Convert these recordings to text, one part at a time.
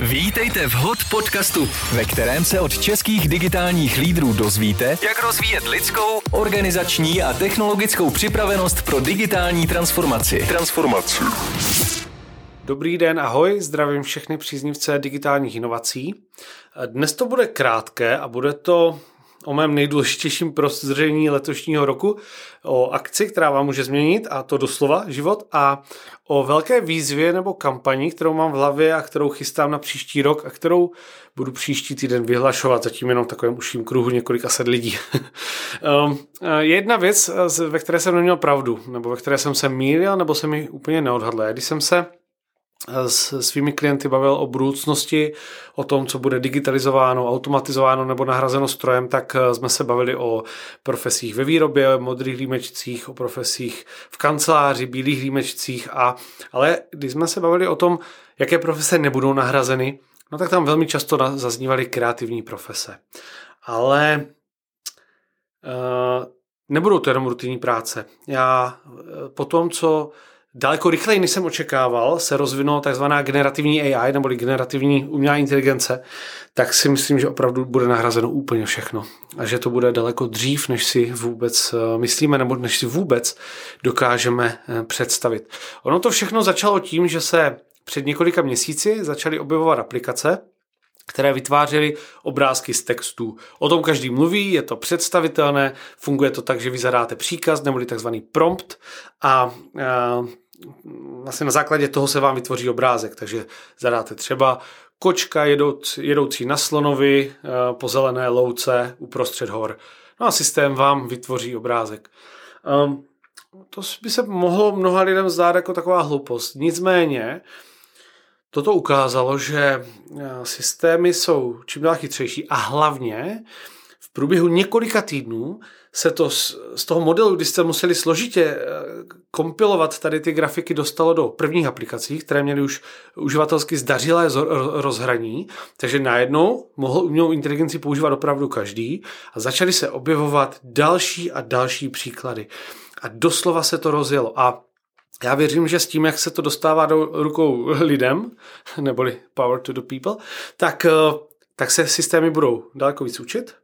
Vítejte v HOT podcastu, ve kterém se od českých digitálních lídrů dozvíte, jak rozvíjet lidskou, organizační a technologickou připravenost pro digitální transformaci. Transformaci. Dobrý den, ahoj, zdravím všechny příznivce digitálních inovací. Dnes to bude krátké a bude to o mém nejdůležitějším prozření letošního roku, o akci, která vám může změnit, a to doslova život, a o velké výzvě nebo kampani, kterou mám v hlavě a kterou chystám na příští rok a kterou budu příští týden vyhlašovat, zatím jenom v takovém uším kruhu několika set lidí. Um, jedna věc, ve které jsem neměl pravdu, nebo ve které jsem se mýlil, nebo se mi úplně neodhadl. Když jsem se s svými klienty bavil o budoucnosti, o tom, co bude digitalizováno, automatizováno nebo nahrazeno strojem, tak eh, jsme se bavili o profesích ve výrobě, modrých límečcích, o profesích v kanceláři, bílých límečcích, a, ale když jsme se bavili o tom, jaké profese nebudou nahrazeny, no tak tam velmi často zaznívaly kreativní profese. Ale uh, nebudou to jenom rutinní práce. Já uh, po tom, co Daleko rychleji, než jsem očekával, se rozvinula takzvaná generativní AI, nebo generativní umělá inteligence, tak si myslím, že opravdu bude nahrazeno úplně všechno. A že to bude daleko dřív, než si vůbec eh, myslíme, nebo než si vůbec dokážeme eh, představit. Ono to všechno začalo tím, že se před několika měsíci začaly objevovat aplikace, které vytvářely obrázky z textů. O tom každý mluví, je to představitelné, funguje to tak, že vy zadáte příkaz, neboli takzvaný prompt a, a vlastně na základě toho se vám vytvoří obrázek, takže zadáte třeba kočka jedoucí, na slonovi eh, po zelené louce uprostřed hor. No a systém vám vytvoří obrázek. Um, to by se mohlo mnoha lidem zdát jako taková hloupost. Nicméně, toto ukázalo, že eh, systémy jsou čím dál chytřejší a hlavně průběhu několika týdnů se to z, z toho modelu, kdy jste museli složitě eh, kompilovat tady ty grafiky, dostalo do prvních aplikací, které měly už uživatelsky zdařilé rozhraní, takže najednou mohl umělou inteligenci používat opravdu každý a začaly se objevovat další a další příklady. A doslova se to rozjelo. A já věřím, že s tím, jak se to dostává do rukou lidem, neboli power to the people, tak, eh, tak se systémy budou daleko víc učit,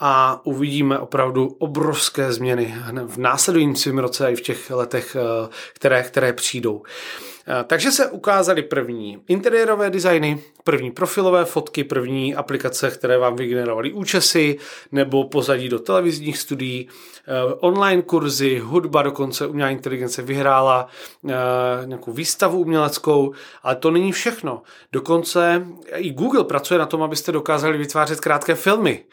a uvidíme opravdu obrovské změny v následujícím roce i v těch letech, eh, které, které přijdou. Eh, takže se ukázaly první interiérové designy, první profilové fotky, první aplikace, které vám vygenerovaly účesy nebo pozadí do televizních studií, eh, online kurzy, hudba dokonce umělá inteligence vyhrála nějakou výstavu uměleckou, ale to není všechno. Dokonce i Google pracuje na tom, abyste dokázali vytvářet krátké filmy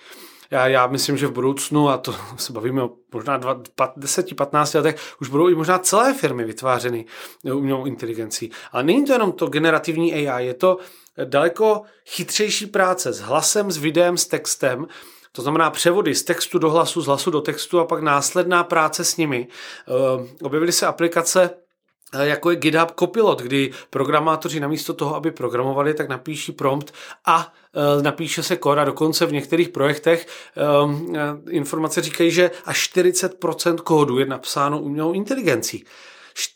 já, já myslím, že v budoucnu, a to se bavíme o možná 10-15 letech, už budou i možná celé firmy vytvářeny umělou inteligencí. Ale není to jenom to generativní AI, je to daleko chytřejší práce s hlasem, s videem, s textem, to znamená převody z textu do hlasu, z hlasu do textu a pak následná práce s nimi. Ehm, objevily se aplikace, jako je GitHub Copilot, kdy programátoři namísto toho, aby programovali, tak napíší prompt a e, napíše se kód a dokonce v některých projektech e, informace říkají, že až 40% kódu je napsáno umělou inteligencí.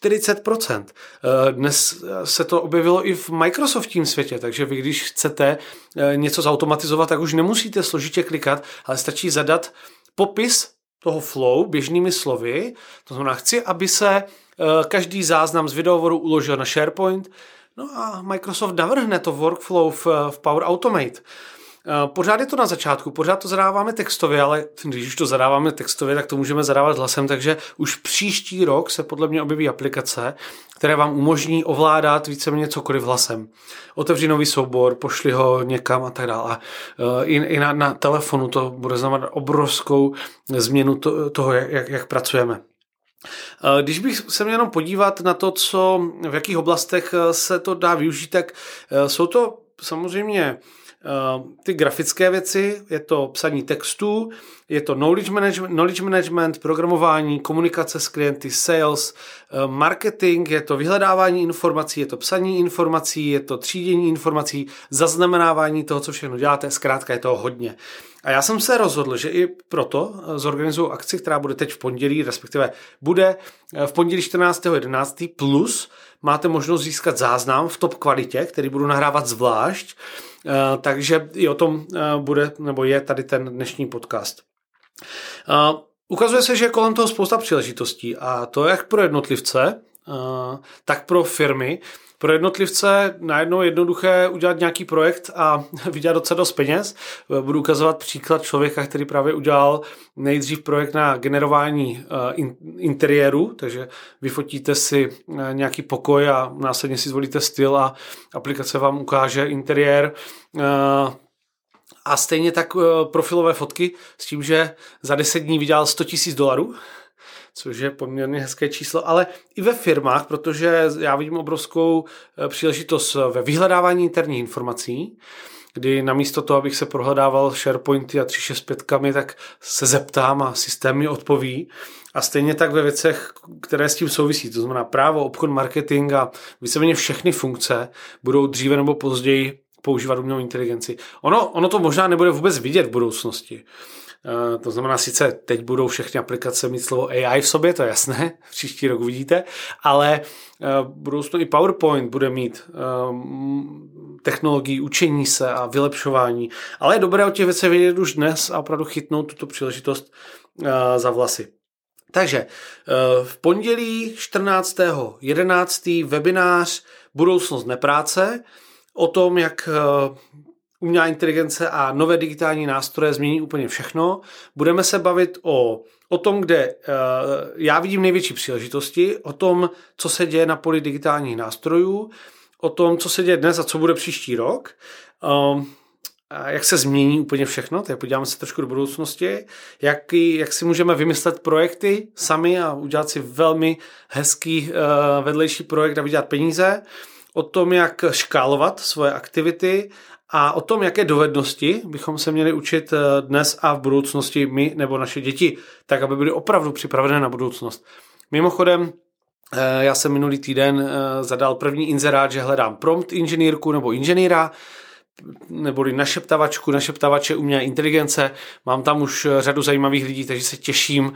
40%. Dnes se to objevilo i v Microsoftním světě, takže vy, když chcete něco zautomatizovat, tak už nemusíte složitě klikat, ale stačí zadat popis toho flow běžnými slovy. To znamená, chci, aby se Eh, každý záznam z videovoru uložil na SharePoint, no a Microsoft navrhne to workflow v, v Power Automate. Eh, pořád je to na začátku, pořád to zadáváme textově, ale když už to zadáváme textově, tak to můžeme zadávat hlasem, takže už příští rok se podle mě objeví aplikace, které vám umožní ovládat víceméně cokoliv hlasem. Otevři nový soubor, pošli ho někam a tak dále. Eh, I, i na, na telefonu to bude znamenat obrovskou změnu to, toho, jak, jak pracujeme. Eh, když bych se měl jenom podívat na to, co, v jakých oblastech se to dá využít, tak jsou to samozřejmě ty grafické věci, je to psaní textů, je to knowledge management, knowledge management, programování, komunikace s klienty, sales, marketing, je to vyhledávání informací, je to psaní informací, je to třídění informací, zaznamenávání toho, co všechno děláte, zkrátka je toho hodně. A já jsem se rozhodl, že i proto zorganizuju akci, která bude teď v pondělí, respektive bude v pondělí 14.11. plus máte možnost získat záznam v top kvalitě, který budu nahrávat zvlášť, takže i o tom bude, nebo je tady ten dnešní podcast. Ukazuje se, že je kolem toho spousta příležitostí a to jak pro jednotlivce, tak pro firmy. Pro jednotlivce najednou jednoduché udělat nějaký projekt a vydělat docela dost peněz. Budu ukazovat příklad člověka, který právě udělal nejdřív projekt na generování interiéru, takže vyfotíte si nějaký pokoj a následně si zvolíte styl a aplikace vám ukáže interiér a stejně tak eh, profilové fotky s tím, že za 10 dní vydělal 100 000 dolarů, což je poměrně hezké číslo, ale i ve firmách, protože já vidím obrovskou eh, příležitost ve vyhledávání interních informací, kdy namísto toho, abych se prohledával SharePointy a 365, tak se zeptám a systém mi odpoví. A stejně tak ve věcech, které s tím souvisí, to znamená právo, obchod, marketing a víceméně všechny funkce budou dříve nebo později používat umělou inteligenci. Ono, ono to možná nebude vůbec vidět v budoucnosti. Uh, to znamená, sice teď budou všechny aplikace mít slovo AI v sobě, to je jasné, příští rok uvidíte, ale uh, budoucnu i PowerPoint bude mít uh, technologii učení se a vylepšování, ale je dobré o těch věcech vědět už dnes a opravdu chytnout tuto příležitost za vlasy. Takže v pondělí 14.11. webinář Budoucnost nepráce o tom, jak eh, umělá inteligence a nové digitální nástroje změní úplně všechno. Budeme se bavit o, o tom, kde eh, já vidím největší příležitosti, o tom, co se děje na poli digitálních nástrojů, o tom, co se děje dnes a co bude příští rok. Ehm, jak se změní úplně všechno, tak podíváme se trošku do budoucnosti, jak, jak si můžeme vymyslet projekty sami a udělat si velmi hezký uh, vedlejší projekt a vydělat peníze o tom, jak škálovat svoje aktivity a o tom, jaké dovednosti bychom se měli učit eh, dnes a v budoucnosti my nebo naše děti, tak aby byly opravdu připravené na budoucnost. Mimochodem, eh, já jsem minulý týden eh, zadal první inzerát, že hledám prompt inženýrku nebo inženýra, neboli našeptavačku, našeptavače umělé inteligence. Mám tam už řadu zajímavých lidí, takže se těším,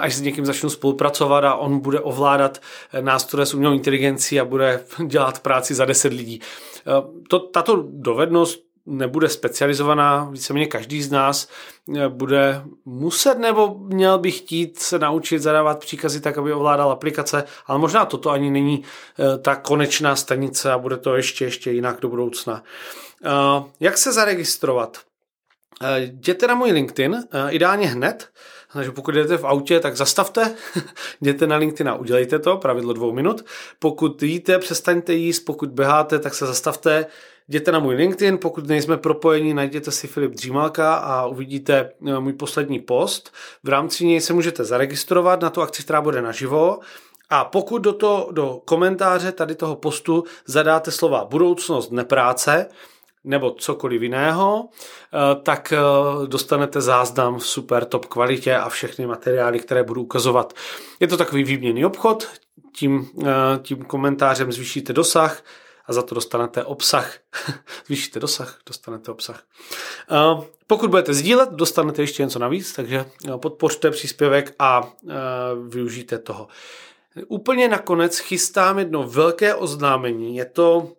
až s někým začnu spolupracovat a on bude ovládat nástroje s umělou inteligencí a bude dělat práci za 10 lidí. Eh, to, tato dovednost nebude specializovaná, víceméně každý z nás bude muset nebo měl by chtít se naučit zadávat příkazy tak, aby ovládal aplikace, ale možná toto ani není ta konečná stanice a bude to ještě, ještě jinak do budoucna. Eh, jak se zaregistrovat? Eh, jděte na můj LinkedIn, eh, ideálně hned, takže pokud jdete v autě, tak zastavte, jděte na LinkedIn a udělejte to, pravidlo dvou minut. Pokud jíte, přestaňte jíst, pokud běháte, tak se zastavte, jděte na můj LinkedIn, pokud nejsme propojení, najděte si Filip Dřímalka a uvidíte můj poslední post. V rámci něj se můžete zaregistrovat na tu akci, která bude naživo. A pokud do, to, do komentáře tady toho postu zadáte slova budoucnost nepráce, nebo cokoliv jiného, eh, tak eh, dostanete záznam v super top kvalitě a všechny materiály, které budu ukazovat. Je to takový výměný obchod, tím, eh, tím komentářem zvýšíte dosah a za to dostanete obsah. zvýšíte dosah, dostanete obsah. Pokud budete sdílet, dostanete ještě něco navíc, takže podpořte příspěvek a využijte toho. Úplně nakonec chystám jedno velké oznámení. Je to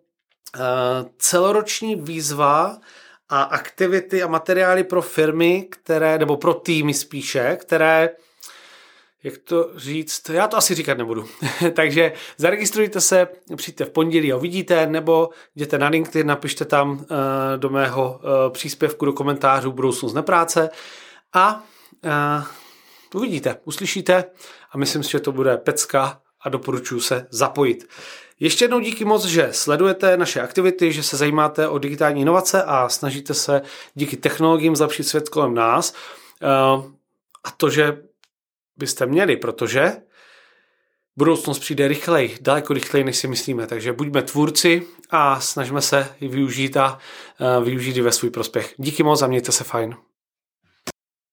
celoroční výzva a aktivity a materiály pro firmy, které, nebo pro týmy spíše, které jak to říct, já to asi říkat nebudu. Takže zaregistrujte se, přijďte v pondělí a uvidíte, nebo jděte na LinkedIn, napište tam uh, do mého uh, příspěvku do komentářů budoucnost nepráce a uh, uvidíte, uslyšíte a myslím si, že to bude pecka a doporučuji se zapojit. Ještě jednou díky moc, že sledujete naše aktivity, že se zajímáte o digitální inovace a snažíte se díky technologiím zlepšit svět kolem nás. Eh, a to, že byste měli, protože budoucnost přijde rychleji, daleko rychleji, než si myslíme. Takže buďme tvůrci a snažíme se ji využít a eh, využít ji ve svůj prospěch. Díky moc a mějte se fajn.